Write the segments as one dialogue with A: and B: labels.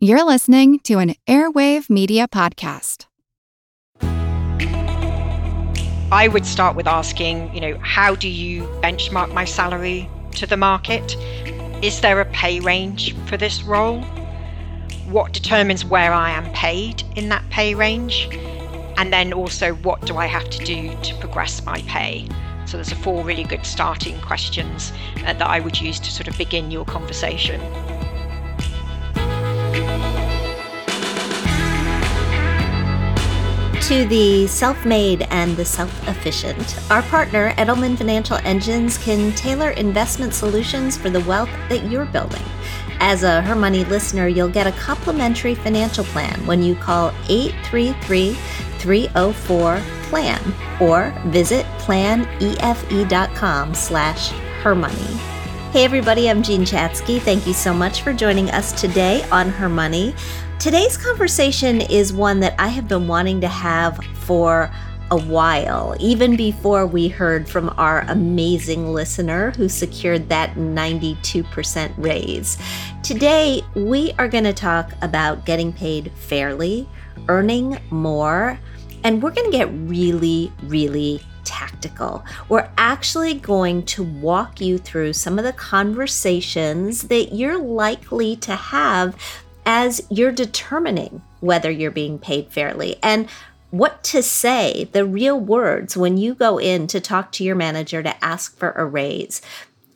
A: You're listening to an Airwave Media Podcast.
B: I would start with asking, you know, how do you benchmark my salary to the market? Is there a pay range for this role? What determines where I am paid in that pay range? And then also, what do I have to do to progress my pay? So, there's a four really good starting questions uh, that I would use to sort of begin your conversation.
C: To the self made and the self efficient, our partner, Edelman Financial Engines, can tailor investment solutions for the wealth that you're building. As a Her Money listener, you'll get a complimentary financial plan when you call 833 304 PLAN or visit planefe.com slash hermoney. Hey everybody, I'm Jean Chatzky. Thank you so much for joining us today on Her Money. Today's conversation is one that I have been wanting to have for a while, even before we heard from our amazing listener who secured that 92% raise. Today, we are going to talk about getting paid fairly, earning more, and we're going to get really, really tactical. We're actually going to walk you through some of the conversations that you're likely to have as you're determining whether you're being paid fairly and what to say, the real words when you go in to talk to your manager to ask for a raise.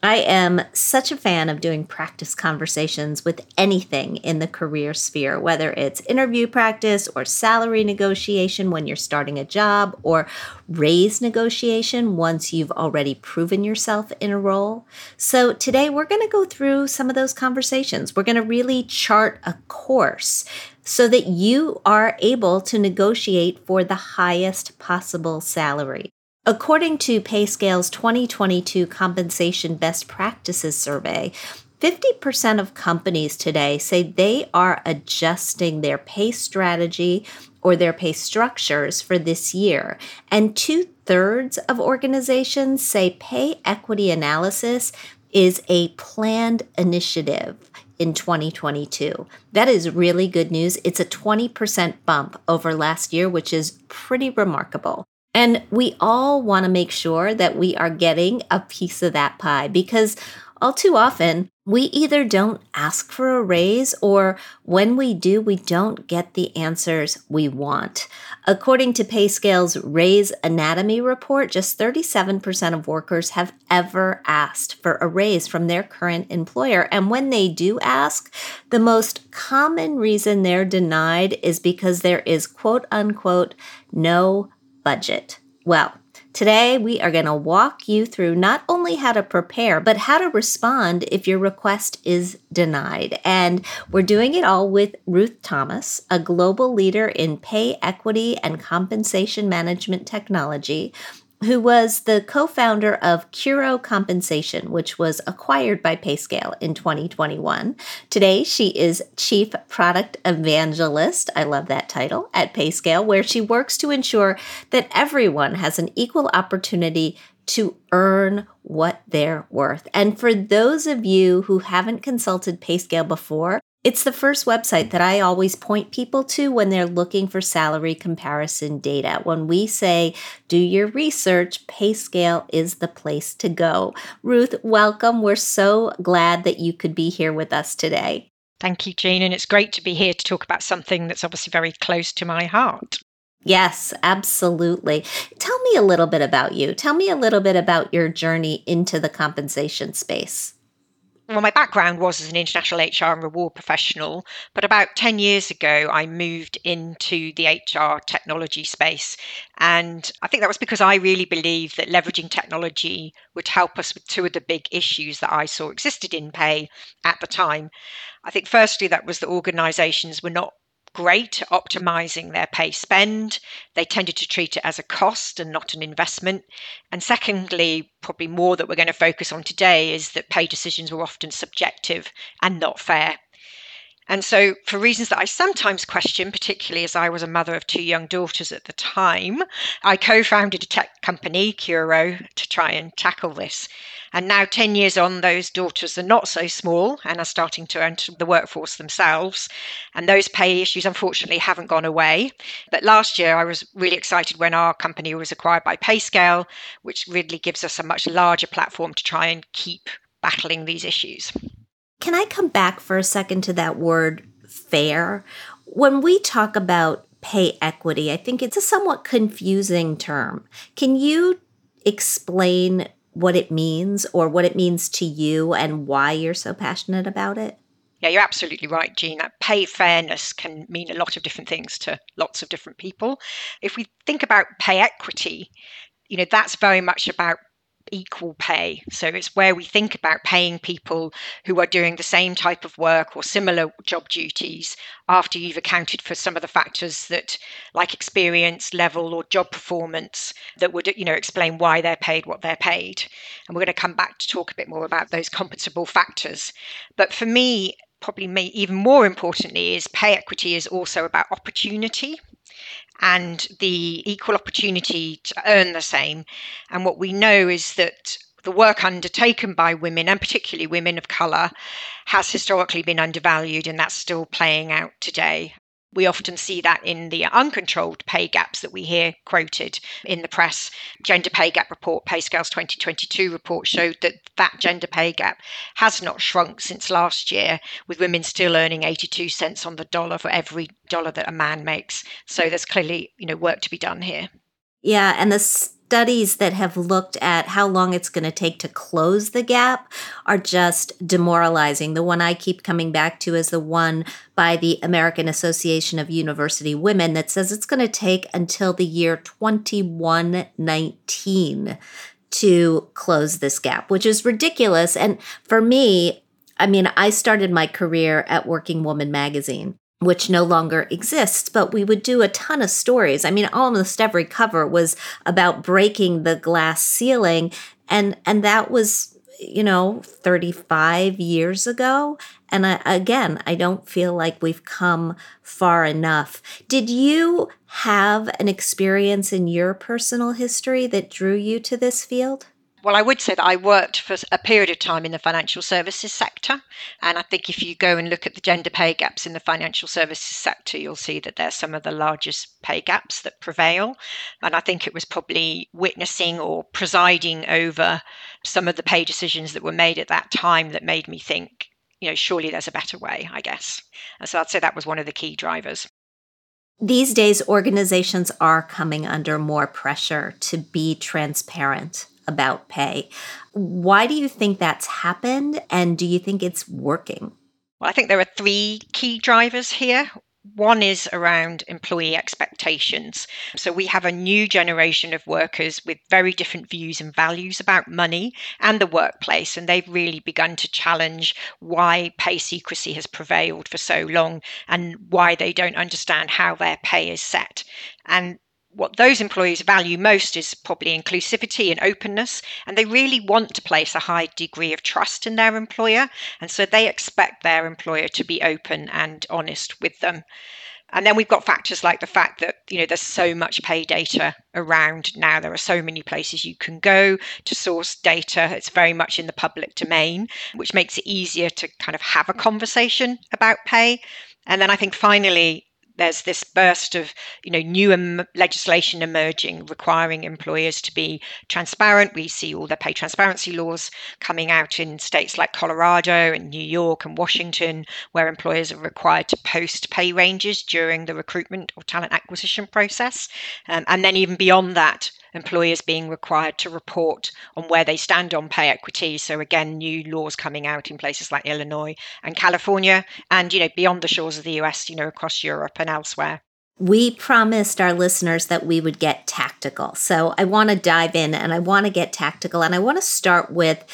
C: I am such a fan of doing practice conversations with anything in the career sphere, whether it's interview practice or salary negotiation when you're starting a job or raise negotiation once you've already proven yourself in a role. So today we're going to go through some of those conversations. We're going to really chart a course so that you are able to negotiate for the highest possible salary. According to PayScale's 2022 Compensation Best Practices Survey, 50% of companies today say they are adjusting their pay strategy or their pay structures for this year. And two thirds of organizations say pay equity analysis is a planned initiative in 2022. That is really good news. It's a 20% bump over last year, which is pretty remarkable. And we all want to make sure that we are getting a piece of that pie because all too often we either don't ask for a raise or when we do, we don't get the answers we want. According to PayScale's Raise Anatomy report, just 37% of workers have ever asked for a raise from their current employer. And when they do ask, the most common reason they're denied is because there is quote unquote no budget? Well, today we are going to walk you through not only how to prepare, but how to respond if your request is denied. And we're doing it all with Ruth Thomas, a global leader in pay equity and compensation management technology who was the co founder of Curo Compensation, which was acquired by Payscale in 2021. Today, she is Chief Product Evangelist, I love that title, at Payscale, where she works to ensure that everyone has an equal opportunity to earn what they're worth. And for those of you who haven't consulted Payscale before, it's the first website that I always point people to when they're looking for salary comparison data. When we say, do your research, PayScale is the place to go. Ruth, welcome. We're so glad that you could be here with us today.
B: Thank you, Jean. And it's great to be here to talk about something that's obviously very close to my heart.
C: Yes, absolutely. Tell me a little bit about you. Tell me a little bit about your journey into the compensation space
B: well, my background was as an international HR and reward professional, but about 10 years ago, I moved into the HR technology space. And I think that was because I really believed that leveraging technology would help us with two of the big issues that I saw existed in pay at the time. I think, firstly, that was that organizations were not great at optimizing their pay spend. They tended to treat it as a cost and not an investment. And secondly, probably more that we're going to focus on today, is that pay decisions were often subjective and not fair. And so, for reasons that I sometimes question, particularly as I was a mother of two young daughters at the time, I co founded a tech company, Curo, to try and tackle this. And now, 10 years on, those daughters are not so small and are starting to enter the workforce themselves. And those pay issues, unfortunately, haven't gone away. But last year, I was really excited when our company was acquired by PayScale, which really gives us a much larger platform to try and keep battling these issues.
C: Can I come back for a second to that word fair? When we talk about pay equity, I think it's a somewhat confusing term. Can you explain what it means or what it means to you and why you're so passionate about it?
B: Yeah, you're absolutely right, Jean. That pay fairness can mean a lot of different things to lots of different people. If we think about pay equity, you know, that's very much about equal pay. So it's where we think about paying people who are doing the same type of work or similar job duties after you've accounted for some of the factors that like experience level or job performance that would you know explain why they're paid what they're paid. And we're going to come back to talk a bit more about those compensable factors. But for me probably even more importantly is pay equity is also about opportunity and the equal opportunity to earn the same. And what we know is that the work undertaken by women, and particularly women of colour, has historically been undervalued, and that's still playing out today. We often see that in the uncontrolled pay gaps that we hear quoted in the press. Gender Pay Gap Report, PayScale's 2022 report showed that that gender pay gap has not shrunk since last year, with women still earning 82 cents on the dollar for every dollar that a man makes. So there's clearly, you know, work to be done here.
C: Yeah, and the studies that have looked at how long it's going to take to close the gap are just demoralizing. The one I keep coming back to is the one by the American Association of University Women that says it's going to take until the year 2119 to close this gap, which is ridiculous. And for me, I mean, I started my career at Working Woman magazine which no longer exists, but we would do a ton of stories. I mean, almost every cover was about breaking the glass ceiling and and that was you know 35 years ago. And I, again i don't feel like we've come far enough. Did you have an experience in your personal history that drew you to this field
B: well, I would say that I worked for a period of time in the financial services sector. And I think if you go and look at the gender pay gaps in the financial services sector, you'll see that they're some of the largest pay gaps that prevail. And I think it was probably witnessing or presiding over some of the pay decisions that were made at that time that made me think, you know, surely there's a better way, I guess. And so I'd say that was one of the key drivers.
C: These days, organizations are coming under more pressure to be transparent about pay. Why do you think that's happened? And do you think it's working?
B: Well, I think there are three key drivers here. One is around employee expectations. So we have a new generation of workers with very different views and values about money and the workplace. And they've really begun to challenge why pay secrecy has prevailed for so long and why they don't understand how their pay is set. And what those employees value most is probably inclusivity and openness, and they really want to place a high degree of trust in their employer, and so they expect their employer to be open and honest with them. And then we've got factors like the fact that you know there's so much pay data around now. There are so many places you can go to source data. It's very much in the public domain, which makes it easier to kind of have a conversation about pay. And then I think finally, there's this burst of you know new em- legislation emerging requiring employers to be transparent we see all the pay transparency laws coming out in states like colorado and new york and washington where employers are required to post pay ranges during the recruitment or talent acquisition process um, and then even beyond that employers being required to report on where they stand on pay equity. So again, new laws coming out in places like Illinois and California, and you know beyond the shores of the US, you know across Europe and elsewhere.
C: We promised our listeners that we would get tactical. So I want to dive in and I want to get tactical and I want to start with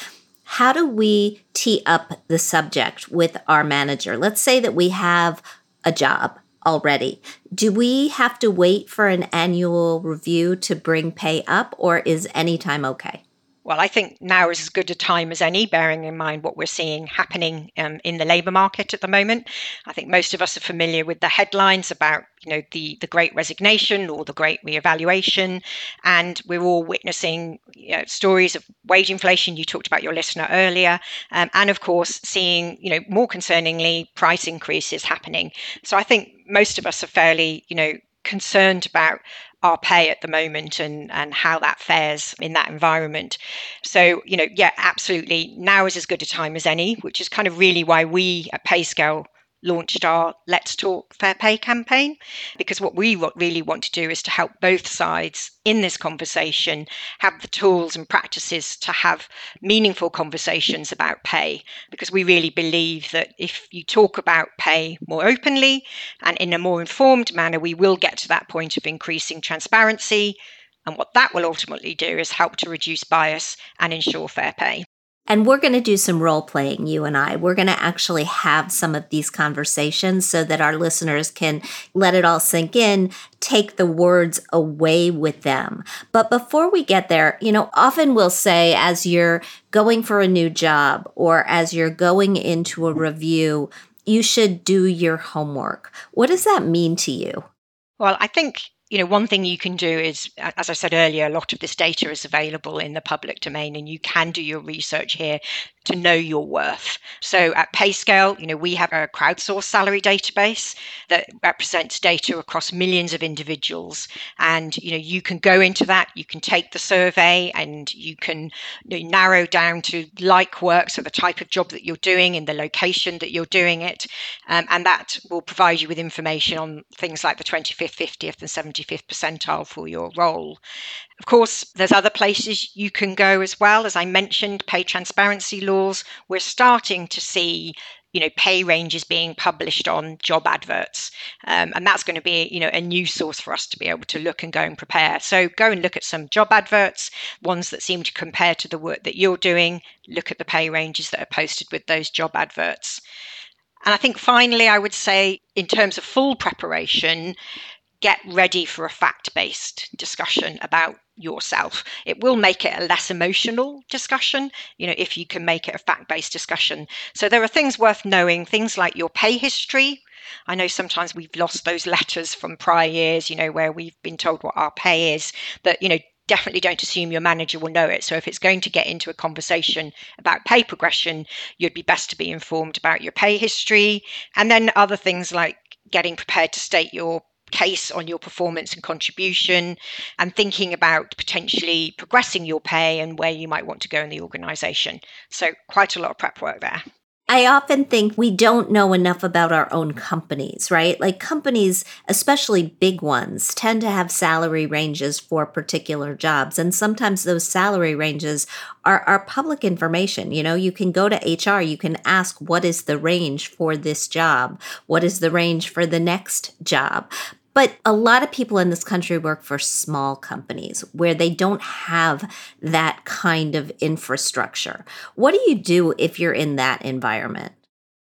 C: how do we tee up the subject with our manager? Let's say that we have a job already. Do we have to wait for an annual review to bring pay up, or is any time okay?
B: Well, I think now is as good a time as any, bearing in mind what we're seeing happening um, in the labour market at the moment. I think most of us are familiar with the headlines about, you know, the the Great Resignation or the Great Reevaluation, and we're all witnessing you know, stories of wage inflation. You talked about your listener earlier, um, and of course, seeing, you know, more concerningly, price increases happening. So I think most of us are fairly, you know, concerned about our pay at the moment and and how that fares in that environment. So you know yeah absolutely now is as good a time as any which is kind of really why we at payscale launched our Let's Talk Fair Pay campaign because what we really want to do is to help both sides in this conversation have the tools and practices to have meaningful conversations about pay because we really believe that if you talk about pay more openly and in a more informed manner we will get to that point of increasing transparency and what that will ultimately do is help to reduce bias and ensure fair pay.
C: And we're going to do some role playing, you and I. We're going to actually have some of these conversations so that our listeners can let it all sink in, take the words away with them. But before we get there, you know, often we'll say as you're going for a new job or as you're going into a review, you should do your homework. What does that mean to you?
B: Well, I think you know, one thing you can do is, as I said earlier, a lot of this data is available in the public domain, and you can do your research here to know your worth. So at PayScale, you know, we have a crowdsourced salary database that represents data across millions of individuals. And, you know, you can go into that, you can take the survey and you can you know, narrow down to like work, so the type of job that you're doing and the location that you're doing it. Um, and that will provide you with information on things like the 25th, 50th, and 75th percentile for your role. Of course, there's other places you can go as well. As I mentioned, pay transparency laws. We're starting to see you know pay ranges being published on job adverts um, and that's going to be you know a new source for us to be able to look and go and prepare so go and look at some job adverts ones that seem to compare to the work that you're doing look at the pay ranges that are posted with those job adverts and i think finally i would say in terms of full preparation get ready for a fact based discussion about yourself. It will make it a less emotional discussion, you know, if you can make it a fact based discussion. So there are things worth knowing, things like your pay history. I know sometimes we've lost those letters from prior years, you know, where we've been told what our pay is, that, you know, definitely don't assume your manager will know it. So if it's going to get into a conversation about pay progression, you'd be best to be informed about your pay history. And then other things like getting prepared to state your case on your performance and contribution and thinking about potentially progressing your pay and where you might want to go in the organization. So, quite a lot of prep work there.
C: I often think we don't know enough about our own companies, right? Like companies, especially big ones, tend to have salary ranges for particular jobs. And sometimes those salary ranges are, are public information. You know, you can go to HR, you can ask, what is the range for this job? What is the range for the next job? But a lot of people in this country work for small companies where they don't have that kind of infrastructure. What do you do if you're in that environment?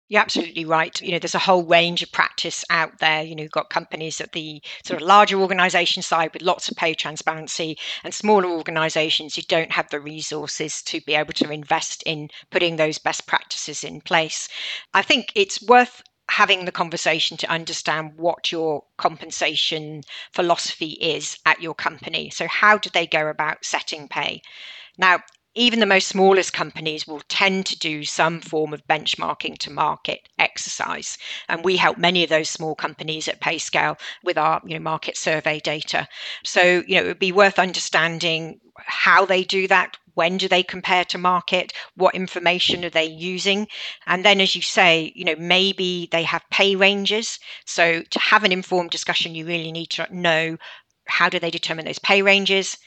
B: You're absolutely right. You know, there's a whole range of practice out there. You know, you've got companies at the sort of larger organization side with lots of pay transparency and smaller organizations who don't have the resources to be able to invest in putting those best practices in place. I think it's worth having the conversation to understand what your compensation philosophy is at your company. So, how do they go about setting pay? Now, even the most smallest companies will tend to do some form of benchmarking to market exercise. And we help many of those small companies at PayScale with our you know, market survey data. So, you know, it would be worth understanding how they do that, when do they compare to market what information are they using and then as you say you know maybe they have pay ranges so to have an informed discussion you really need to know how do they determine those pay ranges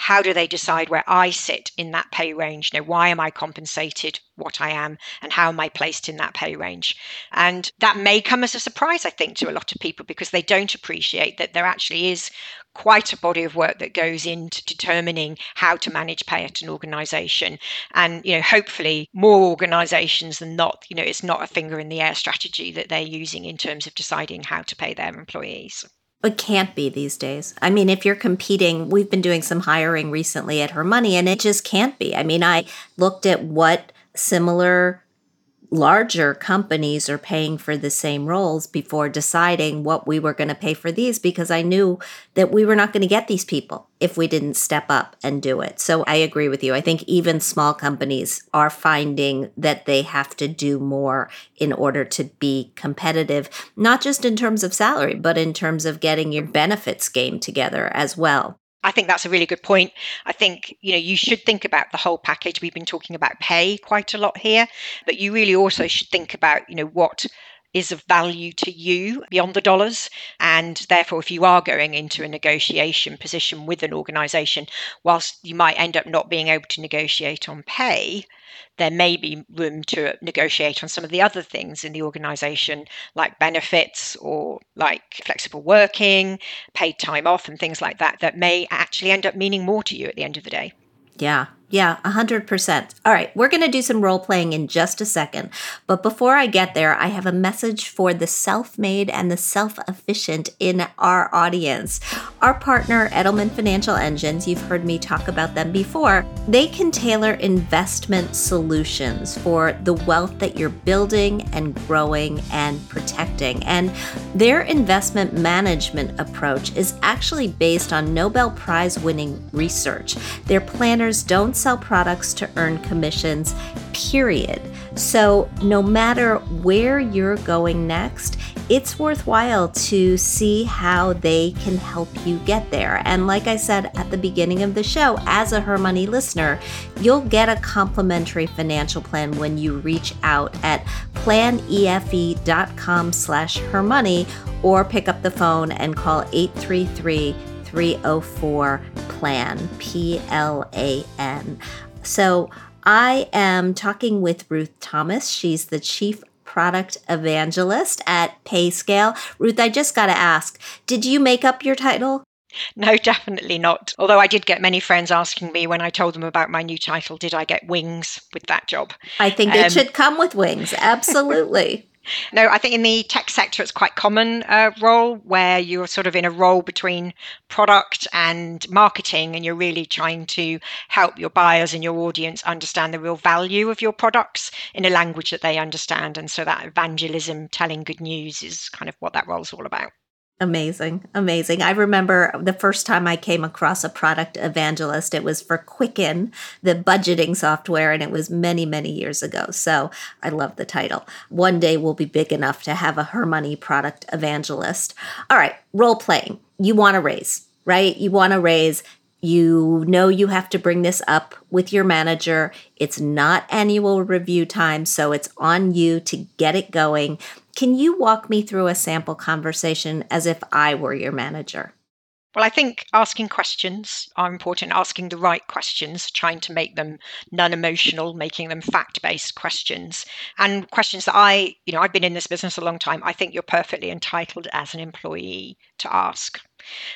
B: how do they decide where I sit in that pay range? You know, why am I compensated what I am and how am I placed in that pay range? And that may come as a surprise, I think, to a lot of people because they don't appreciate that there actually is quite a body of work that goes into determining how to manage pay at an organization. And, you know, hopefully more organizations than not, you know, it's not a finger in the air strategy that they're using in terms of deciding how to pay their employees.
C: It can't be these days. I mean, if you're competing, we've been doing some hiring recently at Her Money, and it just can't be. I mean, I looked at what similar larger companies are paying for the same roles before deciding what we were going to pay for these because I knew that we were not going to get these people if we didn't step up and do it. So I agree with you. I think even small companies are finding that they have to do more in order to be competitive, not just in terms of salary, but in terms of getting your benefits game together as well.
B: I think that's a really good point. I think, you know, you should think about the whole package. We've been talking about pay quite a lot here, but you really also should think about, you know, what is of value to you beyond the dollars. And therefore, if you are going into a negotiation position with an organization, whilst you might end up not being able to negotiate on pay, there may be room to negotiate on some of the other things in the organization, like benefits or like flexible working, paid time off, and things like that, that may actually end up meaning more to you at the end of the day.
C: Yeah, yeah, 100%. All right, we're going to do some role playing in just a second. But before I get there, I have a message for the self made and the self efficient in our audience. Our partner, Edelman Financial Engines, you've heard me talk about them before, they can tailor investment solutions for the wealth that you're building and growing and protecting. And their investment management approach is actually based on Nobel Prize winning research. Their planners don't sell products to earn commissions, period. So, no matter where you're going next, it's worthwhile to see how they can help you get there. And like I said at the beginning of the show, as a Her Money listener, you'll get a complimentary financial plan when you reach out at planefe.com slash hermoney or pick up the phone and call 833 304 PLAN, P L A N. So I am talking with Ruth Thomas. She's the Chief Product Evangelist at PayScale. Ruth, I just got to ask did you make up your title?
B: No, definitely not. Although I did get many friends asking me when I told them about my new title, did I get wings with that job?
C: I think it um, should come with wings. Absolutely.
B: No, I think in the tech sector, it's quite common uh, role where you're sort of in a role between product and marketing, and you're really trying to help your buyers and your audience understand the real value of your products in a language that they understand. And so that evangelism, telling good news, is kind of what that role is all about.
C: Amazing. Amazing. I remember the first time I came across a product evangelist, it was for Quicken, the budgeting software, and it was many, many years ago. So I love the title. One day we'll be big enough to have a Her Money product evangelist. All right, role playing. You want to raise, right? You want to raise. You know you have to bring this up with your manager. It's not annual review time, so it's on you to get it going. Can you walk me through a sample conversation as if I were your manager?
B: Well, I think asking questions are important, asking the right questions, trying to make them non emotional, making them fact based questions, and questions that I, you know, I've been in this business a long time. I think you're perfectly entitled as an employee to ask.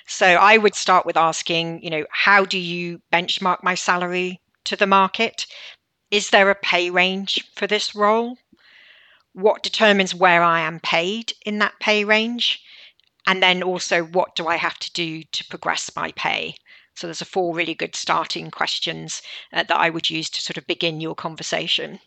B: So I would start with asking, you know, how do you benchmark my salary to the market? Is there a pay range for this role? What determines where I am paid in that pay range, and then also what do I have to do to progress my pay. So there's a four really good starting questions uh, that I would use to sort of begin your conversation.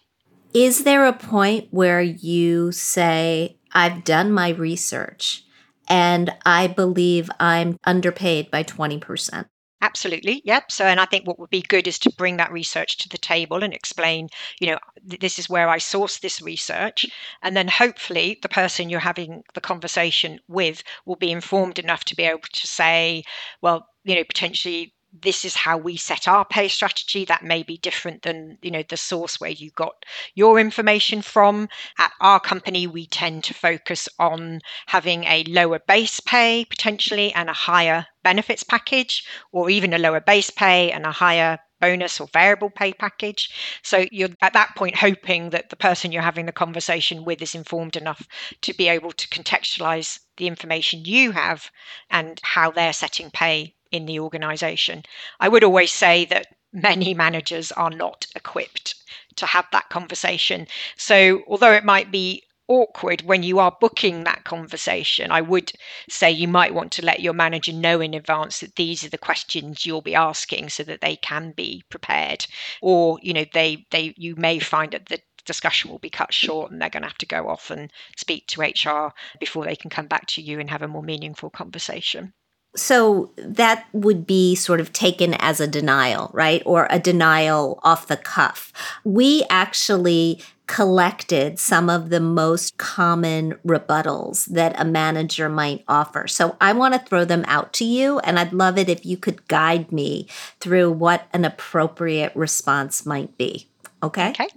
C: Is there a point where you say, I've done my research and I believe I'm underpaid by 20%?
B: Absolutely. Yep. So, and I think what would be good is to bring that research to the table and explain, you know, this is where I sourced this research. And then hopefully the person you're having the conversation with will be informed enough to be able to say, well, you know, potentially this is how we set our pay strategy that may be different than you know the source where you got your information from at our company we tend to focus on having a lower base pay potentially and a higher benefits package or even a lower base pay and a higher bonus or variable pay package. So you're at that point hoping that the person you're having the conversation with is informed enough to be able to contextualize the information you have and how they're setting pay in the organization. I would always say that many managers are not equipped to have that conversation. So, although it might be awkward when you are booking that conversation. I would say you might want to let your manager know in advance that these are the questions you'll be asking so that they can be prepared. Or, you know, they they you may find that the discussion will be cut short and they're going to have to go off and speak to HR before they can come back to you and have a more meaningful conversation.
C: So that would be sort of taken as a denial, right? Or a denial off the cuff. We actually collected some of the most common rebuttals that a manager might offer. So I want to throw them out to you, and I'd love it if you could guide me through what an appropriate response might be. Okay?
B: Okay.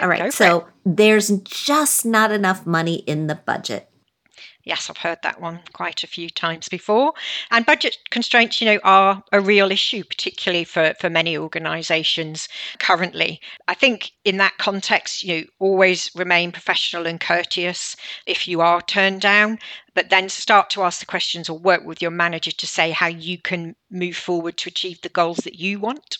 C: All right. So there's just not enough money in the budget.
B: Yes, I've heard that one quite a few times before. And budget constraints, you know, are a real issue, particularly for, for many organisations currently. I think in that context, you know, always remain professional and courteous if you are turned down but then start to ask the questions or work with your manager to say how you can move forward to achieve the goals that you want.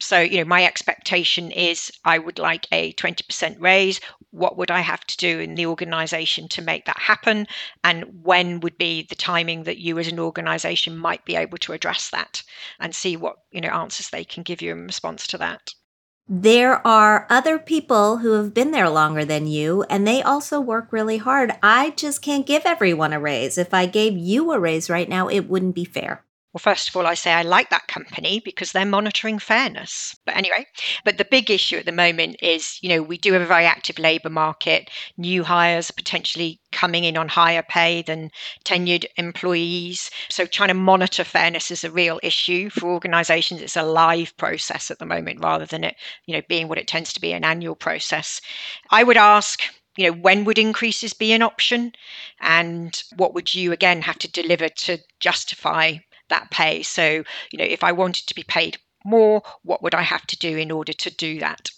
B: So, you know, my expectation is I would like a 20% raise. What would I have to do in the organization to make that happen? And when would be the timing that you as an organization might be able to address that and see what, you know, answers they can give you in response to that.
C: There are other people who have been there longer than you, and they also work really hard. I just can't give everyone a raise. If I gave you a raise right now, it wouldn't be fair.
B: Well, first of all, I say I like that company because they're monitoring fairness. But anyway, but the big issue at the moment is, you know, we do have a very active labour market. New hires potentially coming in on higher pay than tenured employees. So trying to monitor fairness is a real issue for organisations. It's a live process at the moment rather than it, you know, being what it tends to be an annual process. I would ask you know when would increases be an option and what would you again have to deliver to justify that pay. So, you know, if I wanted to be paid more, what would I have to do in order to do that?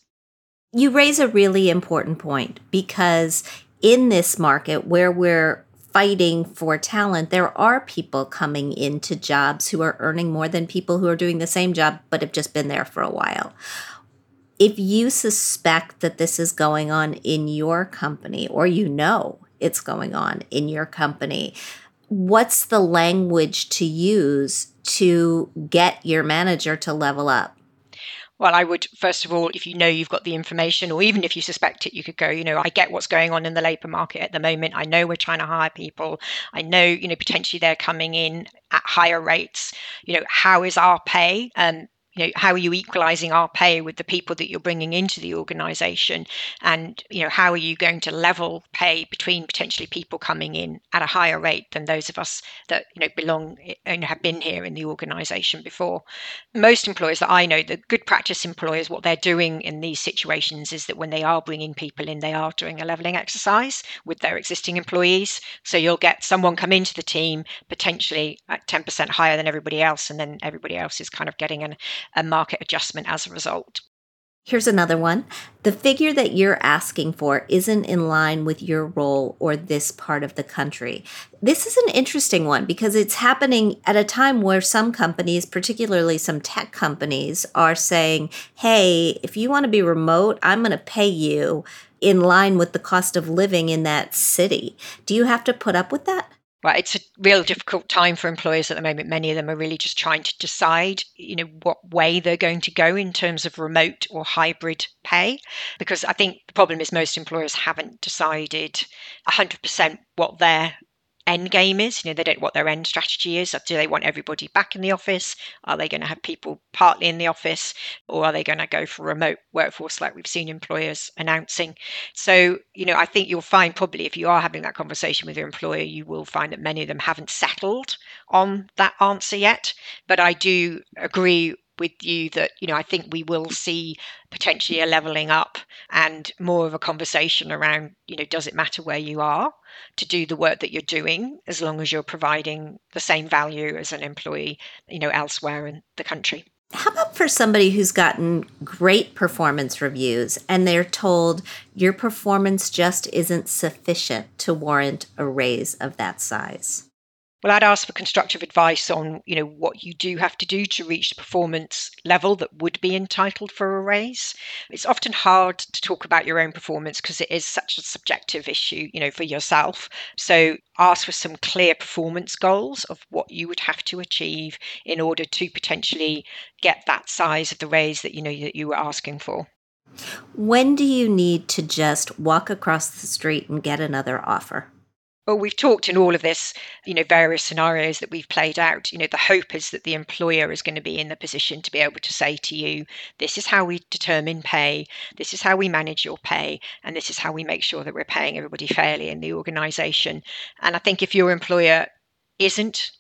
C: You raise a really important point because in this market where we're fighting for talent, there are people coming into jobs who are earning more than people who are doing the same job but have just been there for a while. If you suspect that this is going on in your company or you know it's going on in your company, what's the language to use to get your manager to level up?
B: Well, I would, first of all, if you know you've got the information, or even if you suspect it, you could go, you know, I get what's going on in the labour market at the moment. I know we're trying to hire people. I know, you know, potentially they're coming in at higher rates. You know, how is our pay? Um, you know how are you equalizing our pay with the people that you're bringing into the organization? And you know how are you going to level pay between potentially people coming in at a higher rate than those of us that you know belong eh, and have been here in the organization before? Most employers that i know the good practice employers what they're doing in these situations is that when they are bringing people in they are doing a leveling exercise with their existing employees. So you'll get someone come into the team potentially at 10% higher than everybody else and then everybody else is kind of getting an a market adjustment as a result.
C: Here's another one. The figure that you're asking for isn't in line with your role or this part of the country. This is an interesting one because it's happening at a time where some companies, particularly some tech companies, are saying, hey, if you want to be remote, I'm going to pay you in line with the cost of living in that city. Do you have to put up with that?
B: Well, it's a real difficult time for employers at the moment. Many of them are really just trying to decide, you know, what way they're going to go in terms of remote or hybrid pay. Because I think the problem is most employers haven't decided 100% what their end game is. You know, they don't know what their end strategy is. Do they want everybody back in the office? Are they going to have people partly in the office? Or are they going to go for remote workforce like we've seen employers announcing? So, you know, I think you'll find probably if you are having that conversation with your employer, you will find that many of them haven't settled on that answer yet. But I do agree with you that you know I think we will see potentially a leveling up and more of a conversation around you know does it matter where you are to do the work that you're doing as long as you're providing the same value as an employee you know elsewhere in the country?
C: How about for somebody who's gotten great performance reviews and they're told your performance just isn't sufficient to warrant a raise of that size
B: Well, I'd ask for constructive advice on, you know, what you do have to do to reach the performance level that would be entitled for a raise. It's often hard to talk about your own performance because it is such a subjective issue, you know, for yourself. So ask for some clear performance goals of what you would have to achieve in order to potentially get that size of the raise that you know that you were asking for.
C: When do you need to just walk across the street and get another offer?
B: Well, we've talked in all of this, you know, various scenarios that we've played out. You know, the hope is that the employer is going to be in the position to be able to say to you, this is how we determine pay, this is how we manage your pay, and this is how we make sure that we're paying everybody fairly in the organization. And I think if your employer isn't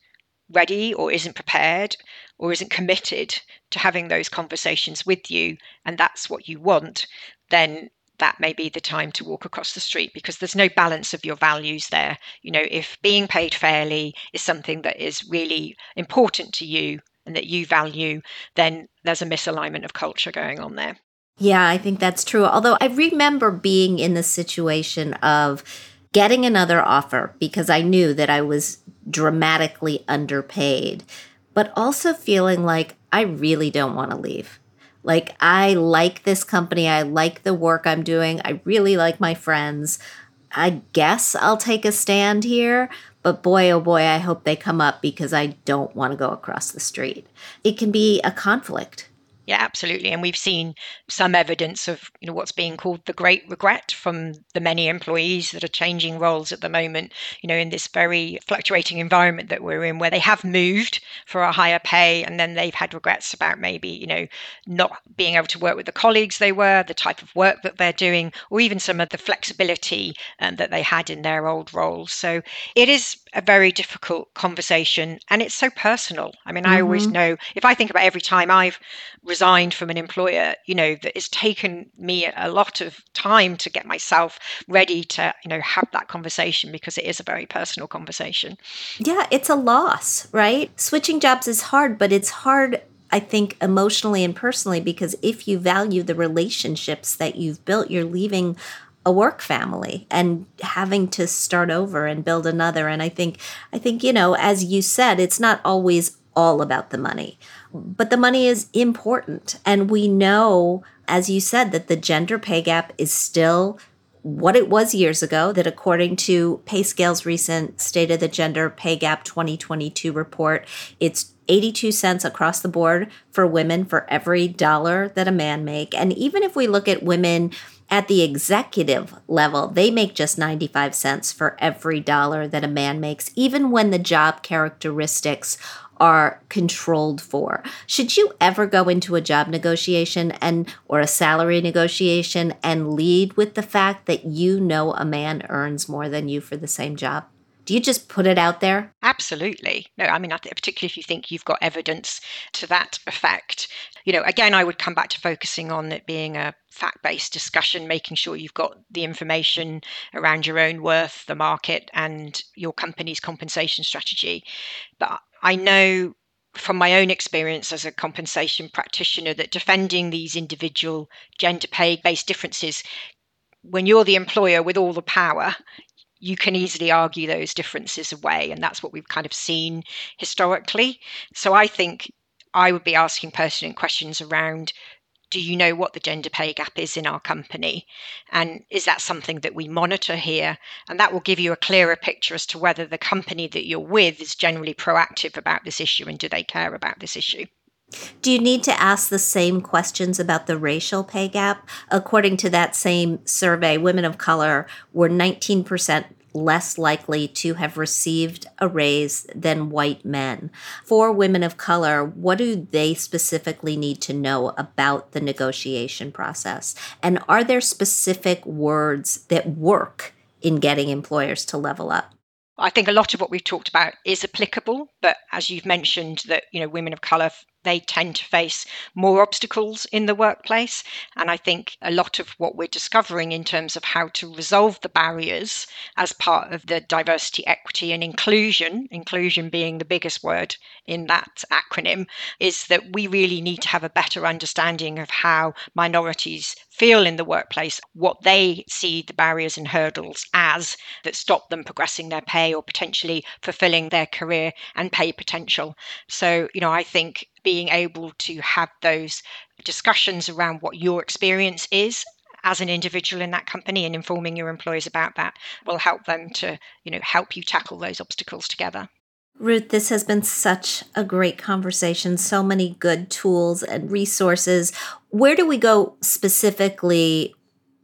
B: ready or isn't prepared or isn't committed to having those conversations with you, and that's what you want, then that may be the time to walk across the street because there's no balance of your values there. You know, if being paid fairly is something that is really important to you and that you value, then there's a misalignment of culture going on there.
C: Yeah, I think that's true. Although I remember being in the situation of getting another offer because I knew that I was dramatically underpaid, but also feeling like I really don't want to leave. Like, I like this company. I like the work I'm doing. I really like my friends. I guess I'll take a stand here, but boy, oh boy, I hope they come up because I don't want to go across the street. It can be a conflict.
B: Yeah, absolutely. And we've seen some evidence of you know what's being called the great regret from the many employees that are changing roles at the moment, you know, in this very fluctuating environment that we're in where they have moved for a higher pay and then they've had regrets about maybe, you know, not being able to work with the colleagues they were, the type of work that they're doing, or even some of the flexibility um, that they had in their old roles. So it is a very difficult conversation and it's so personal. I mean, mm-hmm. I always mm-hmm. know if I think about every time I've resigned from an employer, you know, that it's taken me a lot of time to get myself ready to, you know, have that conversation because it is a very personal conversation.
C: Yeah, it's a loss, right? Switching jobs is hard, but it's hard I think emotionally and personally because if you value the relationships that you've built, you're leaving a work family and having to start over and build another and i think i think you know as you said it's not always all about the money but the money is important. And we know as you said that the gender pay gap is still what it was years ago that according to payscale's recent state of the gender pay gap 2022 report it's 82 cents across the board for women for every dollar that a man make. And even if we look at women at the executive level, they make just 95 cents for every dollar that a man makes, even when the job characteristics are controlled for. Should you ever go into a job negotiation and or a salary negotiation and lead with the fact that you know a man earns more than you for the same job? Do you just put it out there?
B: Absolutely. No, I mean, particularly if you think you've got evidence to that effect. You know, again, I would come back to focusing on it being a fact based discussion, making sure you've got the information around your own worth, the market, and your company's compensation strategy. But I know from my own experience as a compensation practitioner that defending these individual gender pay based differences when you're the employer with all the power you can easily argue those differences away. And that's what we've kind of seen historically. So I think I would be asking pertinent questions around do you know what the gender pay gap is in our company? And is that something that we monitor here? And that will give you a clearer picture as to whether the company that you're with is generally proactive about this issue and do they care about this issue.
C: Do you need to ask the same questions about the racial pay gap? According to that same survey, women of color were 19% less likely to have received a raise than white men. For women of color, what do they specifically need to know about the negotiation process? And are there specific words that work in getting employers to level up?
B: I think a lot of what we've talked about is applicable, but as you've mentioned, that you know women of colour they tend to face more obstacles in the workplace. And I think a lot of what we're discovering in terms of how to resolve the barriers as part of the diversity, equity, and inclusion, inclusion being the biggest word in that acronym, is that we really need to have a better understanding of how minorities feel in the workplace, what they see the barriers and hurdles as that stop them progressing their pay or potentially fulfilling their career and pay potential. So, you know, I think being able to have those discussions around what your experience is as an individual in that company and informing your employees about that will help them to you know help you tackle those obstacles together
C: Ruth, this has been such a great conversation. So many good tools and resources. Where do we go specifically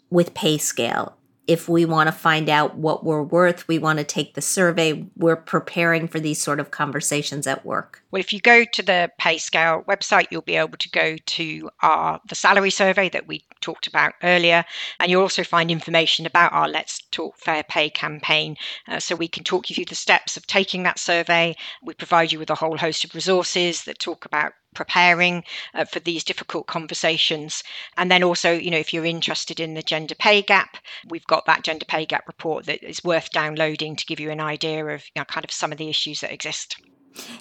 C: with pay scale? if we want to find out what we're worth, we want to take the survey. We're preparing for these sort of conversations at work.
B: Well, if you go to the PayScale website, you'll be able to go to our the salary survey that we talked about earlier, and you'll also find information about our Let's Talk Fair Pay campaign. Uh, so we can talk you through the steps of taking that survey. We provide you with a whole host of resources that talk about preparing uh, for these difficult conversations. And then also, you know, if you're interested in the gender pay gap, we've got that gender pay gap report that is worth downloading to give you an idea of you know, kind of some of the issues that exist.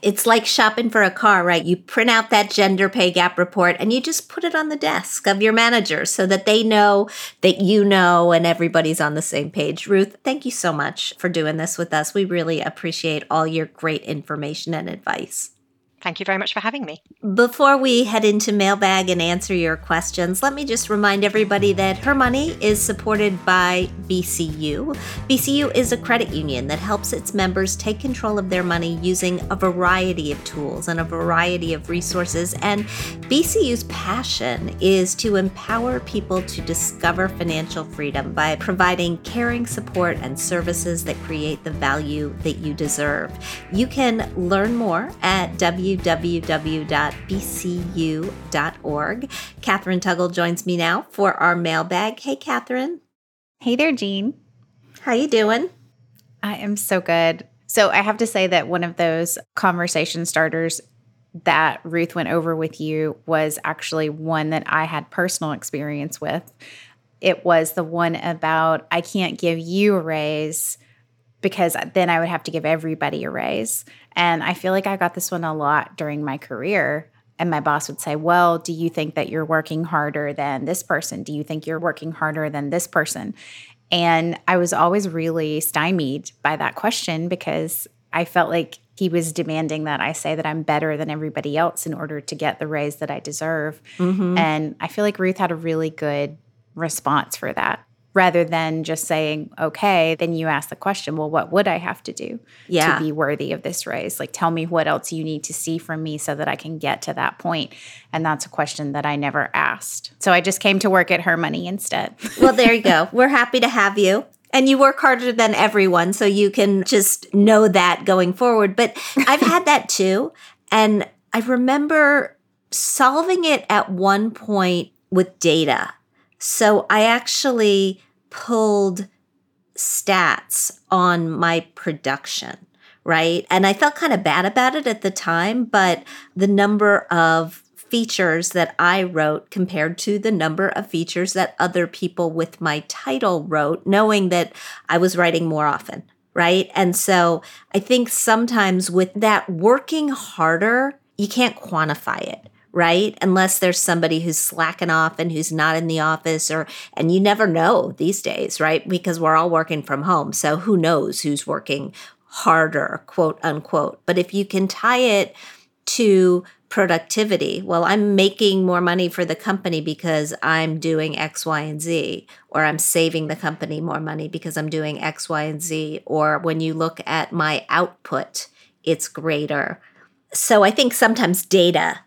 C: It's like shopping for a car, right? You print out that gender pay gap report and you just put it on the desk of your manager so that they know that you know and everybody's on the same page. Ruth, thank you so much for doing this with us. We really appreciate all your great information and advice.
B: Thank you very much for having me.
C: Before we head into mailbag and answer your questions, let me just remind everybody that Her Money is supported by BCU. BCU is a credit union that helps its members take control of their money using a variety of tools and a variety of resources. And BCU's passion is to empower people to discover financial freedom by providing caring support and services that create the value that you deserve. You can learn more at W www.bcu.org. Kathryn Tuggle joins me now for our mailbag. Hey, Catherine.
D: Hey there, Jean.
C: How you doing?
D: I am so good. So I have to say that one of those conversation starters that Ruth went over with you was actually one that I had personal experience with. It was the one about I can't give you a raise because then I would have to give everybody a raise. And I feel like I got this one a lot during my career. And my boss would say, Well, do you think that you're working harder than this person? Do you think you're working harder than this person? And I was always really stymied by that question because I felt like he was demanding that I say that I'm better than everybody else in order to get the raise that I deserve. Mm-hmm. And I feel like Ruth had a really good response for that rather than just saying, okay, then you ask the question, well, what would I have to do yeah. to be worthy of this raise? Like, tell me what else you need to see from me so that I can get to that point. And that's a question that I never asked. So I just came to work at Her Money instead.
C: well, there you go. We're happy to have you. And you work harder than everyone, so you can just know that going forward. But I've had that too. And I remember solving it at one point with data so I actually pulled stats on my production, right? And I felt kind of bad about it at the time, but the number of features that I wrote compared to the number of features that other people with my title wrote, knowing that I was writing more often, right? And so I think sometimes with that working harder, you can't quantify it right? Unless there's somebody who's slacking off and who's not in the office or and you never know these days, right? Because we're all working from home. So who knows who's working harder, quote unquote. But if you can tie it to productivity, well, I'm making more money for the company because I'm doing X, Y, and Z, or I'm saving the company more money because I'm doing X, Y, and Z, or when you look at my output, it's greater. So I think sometimes data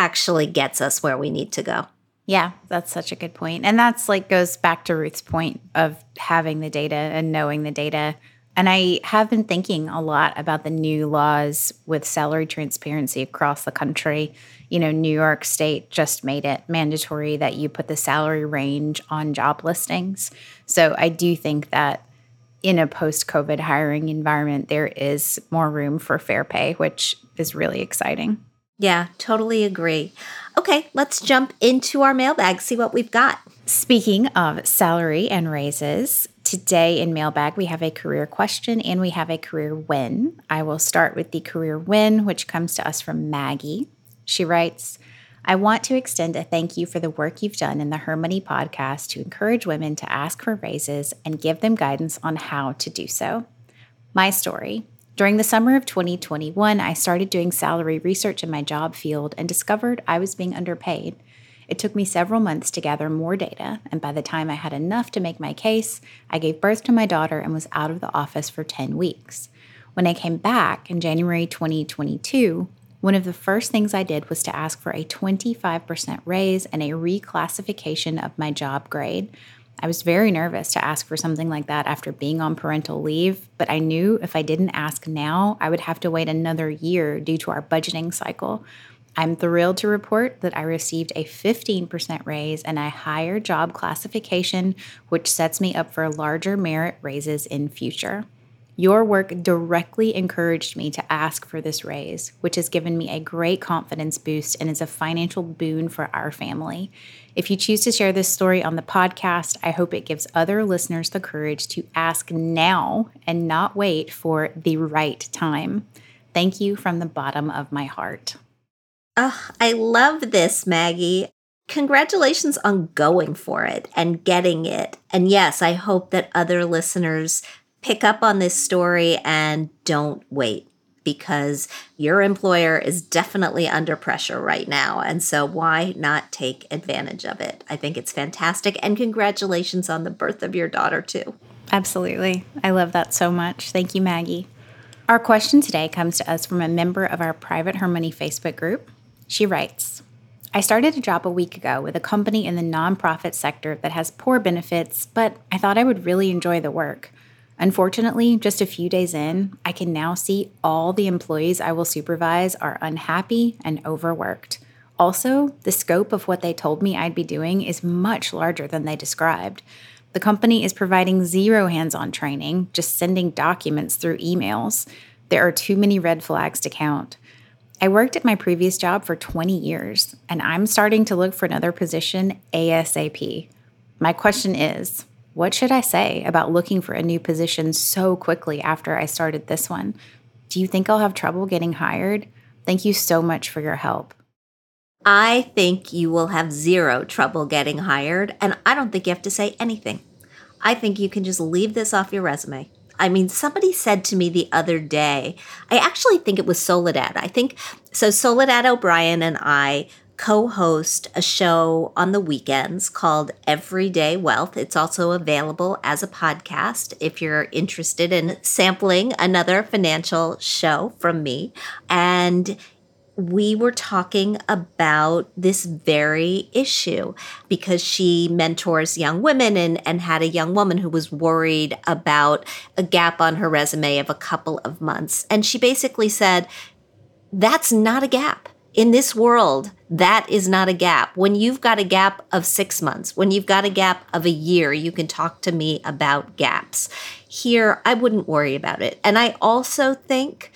C: actually gets us where we need to go.
D: Yeah, that's such a good point. And that's like goes back to Ruth's point of having the data and knowing the data. And I have been thinking a lot about the new laws with salary transparency across the country. You know, New York State just made it mandatory that you put the salary range on job listings. So I do think that in a post COVID hiring environment, there is more room for fair pay, which is really exciting.
C: Yeah, totally agree. Okay, let's jump into our mailbag, see what we've got.
D: Speaking of salary and raises, today in mailbag we have a career question and we have a career win. I will start with the career win, which comes to us from Maggie. She writes, I want to extend a thank you for the work you've done in the Her Money podcast to encourage women to ask for raises and give them guidance on how to do so. My story during the summer of 2021, I started doing salary research in my job field and discovered I was being underpaid. It took me several months to gather more data, and by the time I had enough to make my case, I gave birth to my daughter and was out of the office for 10 weeks. When I came back in January 2022, one of the first things I did was to ask for a 25% raise and a reclassification of my job grade I was very nervous to ask for something like that after being on parental leave, but I knew if I didn't ask now, I would have to wait another year due to our budgeting cycle. I'm thrilled to report that I received a 15% raise and a higher job classification, which sets me up for larger merit raises in future. Your work directly encouraged me to ask for this raise, which has given me a great confidence boost and is a financial boon for our family. If you choose to share this story on the podcast, I hope it gives other listeners the courage to ask now and not wait for the right time. Thank you from the bottom of my heart.
C: Oh, I love this, Maggie. Congratulations on going for it and getting it. And yes, I hope that other listeners pick up on this story and don't wait because your employer is definitely under pressure right now. And so, why not take advantage of it? I think it's fantastic. And congratulations on the birth of your daughter, too.
D: Absolutely. I love that so much. Thank you, Maggie. Our question today comes to us from a member of our private Her Money Facebook group. She writes, I started a job a week ago with a company in the nonprofit sector that has poor benefits, but I thought I would really enjoy the work. Unfortunately, just a few days in, I can now see all the employees I will supervise are unhappy and overworked. Also, the scope of what they told me I'd be doing is much larger than they described. The company is providing zero hands on training, just sending documents through emails. There are too many red flags to count. I worked at my previous job for 20 years, and I'm starting to look for another position ASAP. My question is what should I say about looking for a new position so quickly after I started this one? Do you think I'll have trouble getting hired? Thank you so much for your help.
C: I think you will have zero trouble getting hired, and I don't think you have to say anything. I think you can just leave this off your resume. I mean, somebody said to me the other day, I actually think it was Soledad. I think so. Soledad O'Brien and I co host a show on the weekends called Everyday Wealth. It's also available as a podcast if you're interested in sampling another financial show from me. And we were talking about this very issue because she mentors young women and, and had a young woman who was worried about a gap on her resume of a couple of months. And she basically said, That's not a gap in this world, that is not a gap. When you've got a gap of six months, when you've got a gap of a year, you can talk to me about gaps. Here, I wouldn't worry about it. And I also think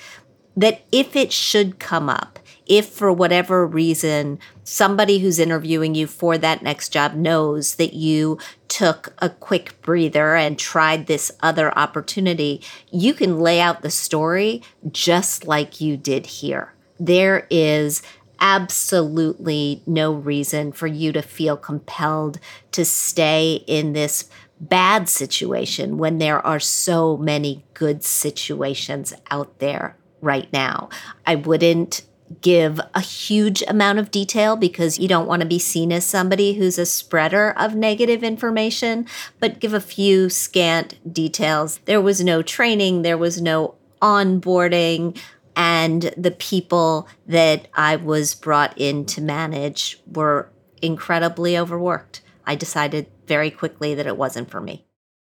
C: that if it should come up, if for whatever reason somebody who's interviewing you for that next job knows that you took a quick breather and tried this other opportunity, you can lay out the story just like you did here there is absolutely no reason for you to feel compelled to stay in this bad situation when there are so many good situations out there right now. I wouldn't give a huge amount of detail because you don't want to be seen as somebody who's a spreader of negative information, but give a few scant details. There was no training, there was no onboarding and the people that I was brought in to manage were incredibly overworked. I decided very quickly that it wasn't for me.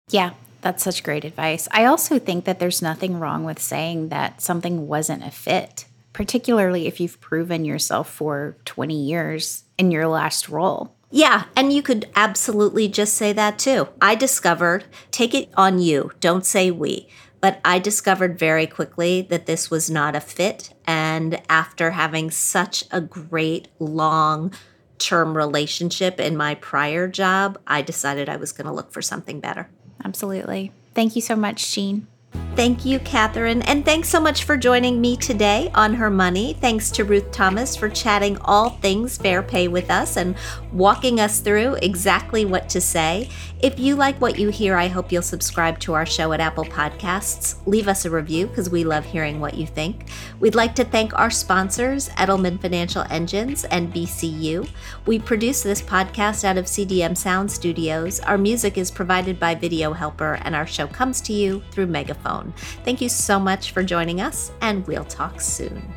D: Yeah, that's such great advice. I also think that there's nothing wrong with saying that something wasn't a fit, particularly if you've proven yourself for 20 years in your last role.
C: Yeah, and you could absolutely just say that too. I discovered, take it on you, don't say we But I discovered very quickly that this was not a fit. And after having such a great, long term relationship in my prior job, I decided I was going to look for something better.
D: Absolutely. Thank you so much, Jean.
C: Thank you, Kathryn. And thanks so much for joining me today on Her Money. Thanks to Ruth Thomas for chatting all things fair pay with us and walking us through exactly what to say. If you like what you hear, I hope you'll subscribe to our show at Apple Podcasts. Leave us a review because we love hearing what you think. We'd like to thank our sponsors, Edelman Financial Engines and BCU. We produce this podcast out of CDM Sound Studios. Our music is provided by Video Helper, and our show comes to you through Megaphone. Thank you so much for joining us, and we'll talk soon.